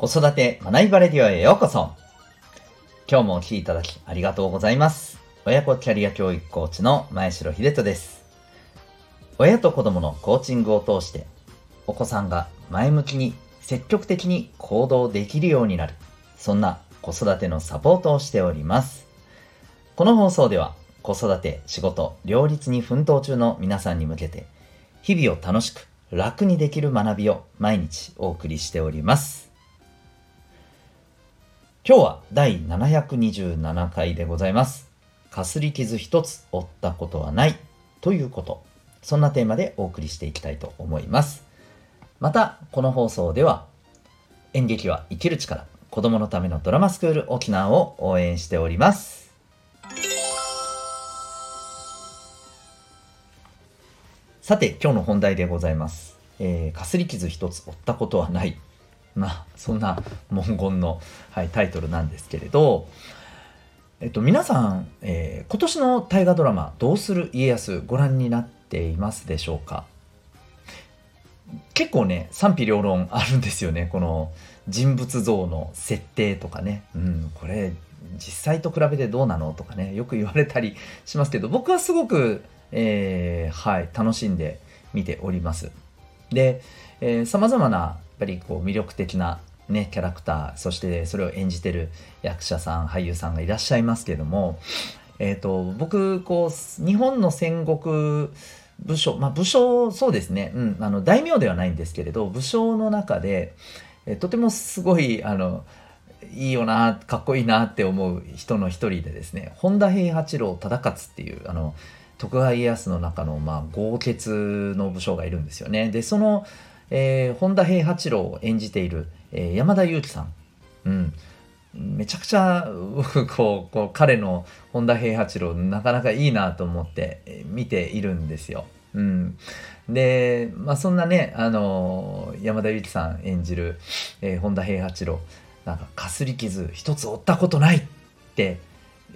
子育て学びバレディオへようこそ。今日もお聴きいただきありがとうございます。親子キャリア教育コーチの前城秀人です。親と子供のコーチングを通して、お子さんが前向きに積極的に行動できるようになる、そんな子育てのサポートをしております。この放送では、子育て、仕事、両立に奮闘中の皆さんに向けて、日々を楽しく楽にできる学びを毎日お送りしております。今日は第727回でございます。かすり傷一つ負ったことはないということ。そんなテーマでお送りしていきたいと思います。また、この放送では演劇は生きる力子供のためのドラマスクール沖縄を応援しております。さて、今日の本題でございます。えー、かすり傷一つ負ったことはない。まあ、そんな文言の、はい、タイトルなんですけれど、えっと、皆さん、えー、今年の大河ドラマ、どうする家康、ご覧になっていますでしょうか？結構ね、賛否両論あるんですよね。この人物像の設定とかね。うん、これ、実際と比べてどうなのとかね、よく言われたりしますけど、僕はすごくえー、はい、楽しんで見ております。で、さまざまなぱりこう魅力的なね、キャラクター、そしてそれを演じてる役者さん、俳優さんがいらっしゃいますけども、えっ、ー、と、僕、こう、日本の戦国武将、まあ武将、そうですね、うん、あの、大名ではないんですけれど、武将の中で、えとてもすごい、あの、いいよな、かっこいいなって思う人の一人でですね、本田平八郎忠勝っていう、あの、徳川家康の中の、まあ、豪傑の武将がいるんですよね。で、その、えー、本田平八郎を演じている、えー、山田裕貴さん。うん。めちゃくちゃ、こう、こう彼の本田平八郎、なかなかいいなと思って見ているんですよ。うん。で、まあ、そんなね、あのー、山田裕貴さん演じる、えー、本田平八郎、なんか、かすり傷一つ負ったことないって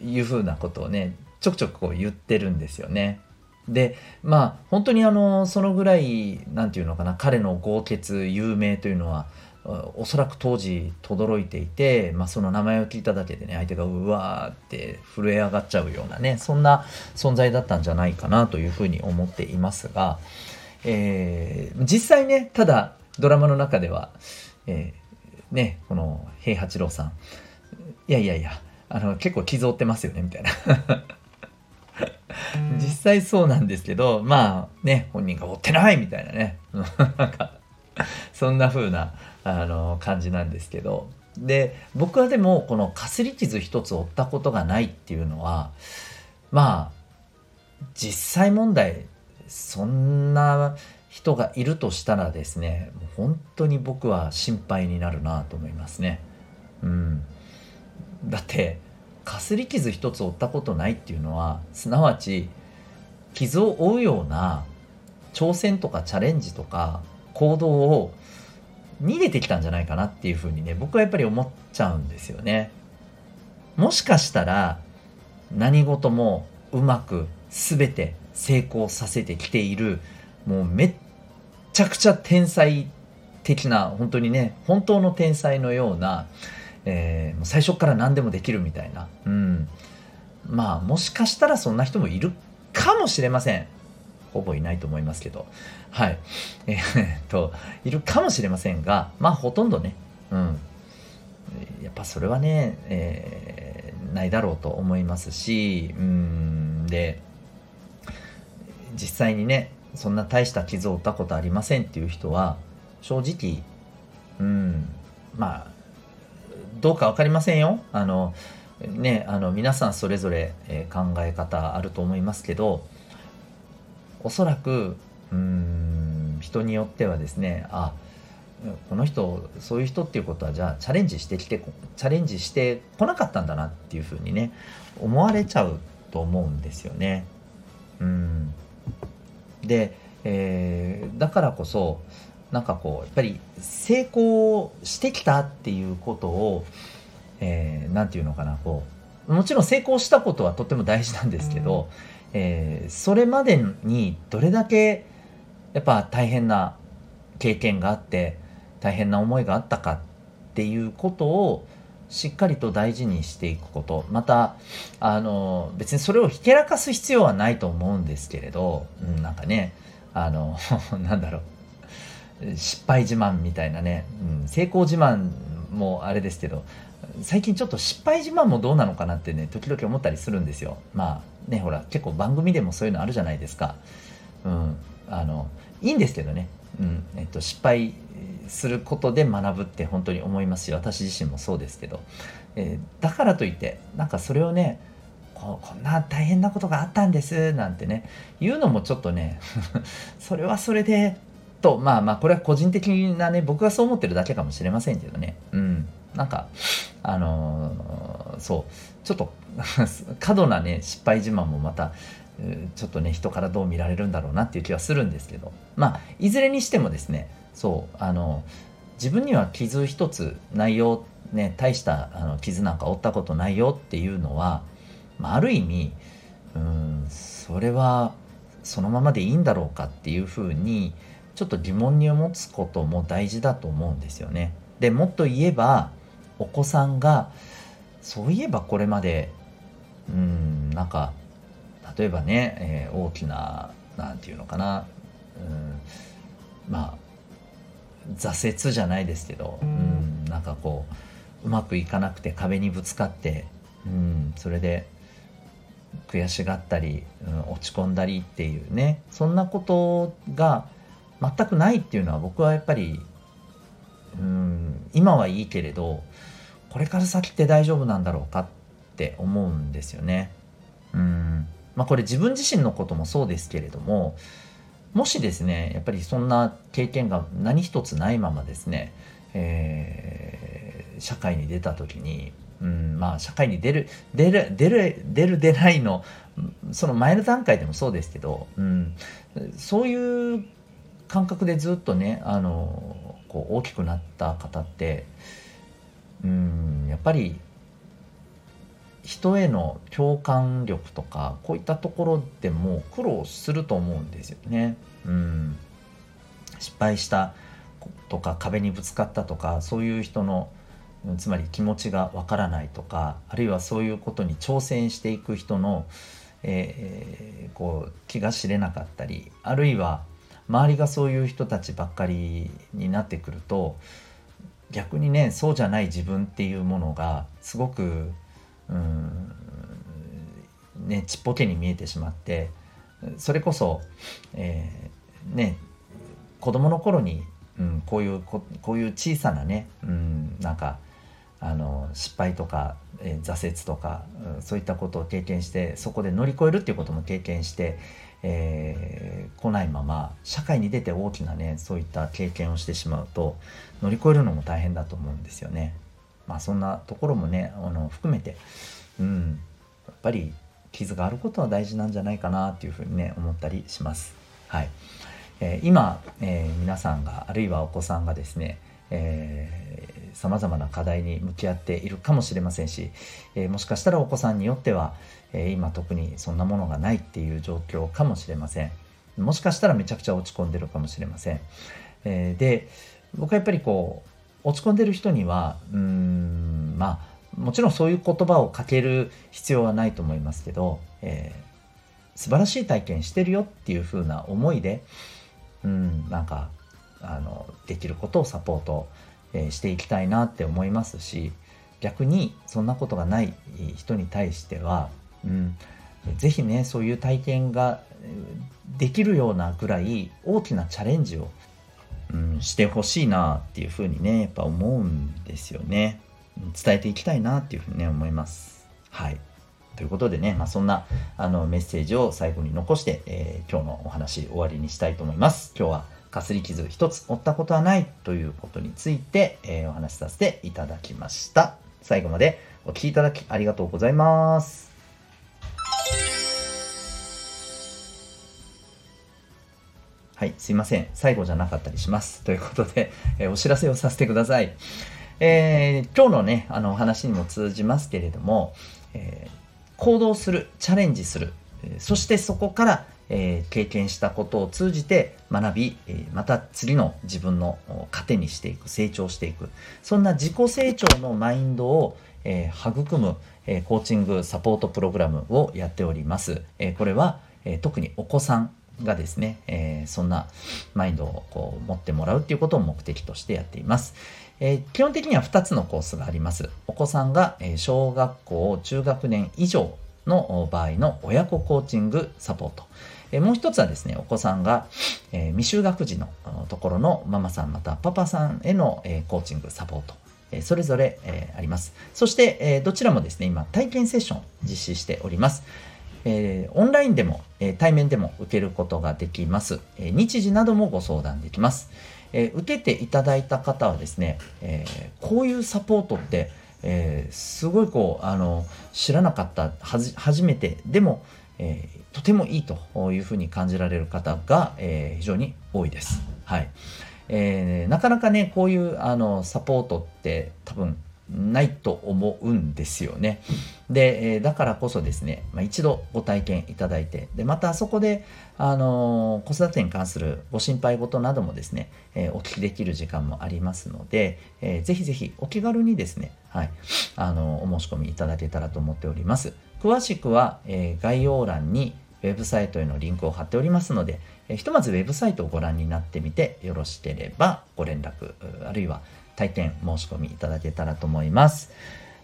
いうふうなことをね、ちょくちょくこう言ってるんですよね。でまあ本当にあのそのぐらい何て言うのかな彼の豪傑有名というのはおそらく当時轟いていて、まあ、その名前を聞いただけでね相手がうわーって震え上がっちゃうようなねそんな存在だったんじゃないかなというふうに思っていますが、えー、実際ねただドラマの中では、えー、ねこの平八郎さんいやいやいやあの結構傷負ってますよねみたいな。実際そうなんですけどまあね本人が追ってないみたいなね。なんかそんな風なあの感じなんですけど。で僕はでもこのかすり傷一つ負ったことがないっていうのはまあ実際問題そんな人がいるとしたらですね本当に僕は心配になるなと思いますね。うん、だってかすり傷一つ負ったことないっていうのはすなわち傷を負うような挑戦とかチャレンジとか行動を逃げてきたんじゃないかなっていうふうにね僕はやっぱり思っちゃうんですよね。もしかしたら何事もうまく全て成功させてきているもうめっちゃくちゃ天才的な本当にね本当の天才のようなえー、最初から何でもできるみたいな、うん、まあもしかしたらそんな人もいるかもしれません。ほぼいないと思いますけど。はい。えー、っといるかもしれませんがまあほとんどね。うん。やっぱそれはね、えー、ないだろうと思いますしうん。で実際にねそんな大した傷を負ったことありませんっていう人は正直うん。まあどうか分かりませんよ。あのね、あの皆さんそれぞれ、え考え方あると思いますけどおそらくうん人によってはですねあこの人そういう人っていうことはじゃあチャレンジしてきてチャレンジしてこなかったんだなっていうふうにね思われちゃうと思うんですよね。うんで、えー、だからこそなんかこうやっぱり成功してきたっていうことを何、えー、て言うのかなこうもちろん成功したことはとっても大事なんですけど、えー、それまでにどれだけやっぱ大変な経験があって大変な思いがあったかっっていうことをしっかりと大事にしていくこと。またあの別にそれをひけらかす必要はないと思うんですけれど、うん、なんかねあの なんだろう失敗自慢みたいなね、うん、成功自慢もあれですけど最近ちょっと失敗自慢もどうなのかなってね時々思ったりするんですよ。まあねほら結構番組でもそういうのあるじゃないですか。うん。あのいいんですけどね、うん。えっと、失敗することで学ぶって本当に思いますし私自身もそうですけど、えー、だからといってなんかそれをねここんな大変なことがあったんですなんてね言うのもちょっとね それはそれでとまあまあこれは個人的なね僕がそう思ってるだけかもしれませんけどね。うん。なんかあのー、そう。ちょっと 過度なね失敗自慢もまたちょっとね人からどう見られるんだろうなっていう気はするんですけど。まあいずれにしてもですねそうあの自分には傷一つないよ、ね、大したあの傷なんか負ったことないよっていうのは、まあ、ある意味うんそれはそのままでいいんだろうかっていうふうにちょっと疑問に持つことも大事だと思うんですよね。でもっと言えばお子さんがそういえばこれまでうんなんか例えばね、えー、大きな何て言うのかなうんまあ挫折じゃないですけど、うん、なんかこううまくいかなくて壁にぶつかって、うん、それで悔しがったり、うん、落ち込んだりっていうねそんなことが全くないっていうのは僕はやっぱり、うん、今はいいけれどこれから先って大丈夫なんだろうかって思うんですよね。うんまあ、これ自分自身のこともそうですけれどももしですねやっぱりそんな経験が何一つないままですね、えー、社会に出た時に、うん、まあ社会に出る出る出る出る出ないのその前の段階でもそうですけど、うん、そういう感覚でずっとねあのこう大きくなった方って、うん、やっぱり人への共感力とかこういったところでも苦労すると思うんですよね。うん、失敗したとか壁にぶつかったとかそういう人のつまり気持ちがわからないとかあるいはそういうことに挑戦していく人の、えー、こう気が知れなかったりあるいは周りがそういう人たちばっかりになってくると逆にねそうじゃない自分っていうものがすごくうんねちっぽけに見えてしまってそれこそ、えー、ね子供の頃に、うん、こういうこういう小さなね、うん、なんかあの失敗とか、えー、挫折とか、うん、そういったことを経験してそこで乗り越えるっていうことも経験して、えー、来ないまま社会に出て大きなねそういった経験をしてしまうと乗り越えるのも大変だと思うんですよね。まあそんなところもねあの含めて、うん、やっぱり傷があることは大事なんじゃないかなっていうふうにね思ったりします。はいえー、今、えー、皆さんがあるいはお子さんがですねさまざまな課題に向き合っているかもしれませんし、えー、もしかしたらお子さんによっては、えー、今特にそんなものがないっていう状況かもしれません。もしかしたらめちゃくちゃ落ち込んでるかもしれません、えー、で僕はやっぱりこう落ち込んでる人にはうんまあもちろんそういう言葉をかける必要はないと思いますけど、えー、素晴らしい体験してるよっていう風な思いでうんなんかあのできることをサポート、え、していきたいなって思いますし逆にそんなことがない人に対しては、うん、ぜひねそういう体験ができるようなぐらい大きなチャレンジをうん、してほしいなっていうふうにね、やっぱ思うんですよね。伝えていきたいなっていうふうにね、思います。はい。ということでね、まあ、そんなあのメッセージを最後に残して、えー、今日のお話終わりにしたいと思います。今日はかすり傷一つ負ったことはないということについて、えー、お話しさせていただきました。最後までお聴きいただきありがとうございます。はい、すいません。最後じゃなかったりします。ということで、えー、お知らせをさせてください。えー、今日のね、あの、お話にも通じますけれども、えー、行動する、チャレンジする、そしてそこからえー、経験したことを通じて学び、えー、また次の自分の糧にしていく成長していくそんな自己成長のマインドを、えー、育む、えコーチングサポートプログラムをやっております、えこれは、え特にお子さんがですね、えそんなマインドをこう持ってもらうっていうことを目的としてやっています。え基本的には2つのコースがあります。お子さんが、え小学校、中学年以上の場合の親子コーチングサポート。えもう一つはですね、お子さんが、え未就学児のところのママさんまたパパさんへの、えコーチングサポート。それぞれ、えあります。そして、えどちらもですね、今体験セッション実施しております。えオンラインでも、え対面でも受けることができます。え日時などもご相談できます。え受けていただいた方はですね、えこういうサポートって、えー、すごいこうあの知らなかった初めてでも、えー、とてもいいというふうに感じられる方が、えー、非常に多いです。はいえー、なかなかねこういうあのサポートって多分ないと思うんですよね。で、えー、だからこそですね、まあ、一度ご体験いただいて、で、またそこで、あのー、子育てに関するご心配事などもですね、えー、お聞きできる時間もありますので、えー、ぜひぜひお気軽にですね、はい、あのお申し込みいただけたらと思っております。詳しくは、え概要欄にウェブサイトへのリンクを貼っておりますので、えひとまずウェブサイトをご覧になってみてよろしければご連絡、あるいは体験申し込みいただけたらと思います。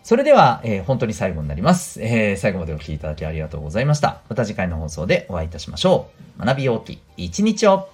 それでは、えー、本当に最後になります、えー、最後までお聴きいただきありがとうございました。また次回の放送でお会いいたしましょう。学び大き一日を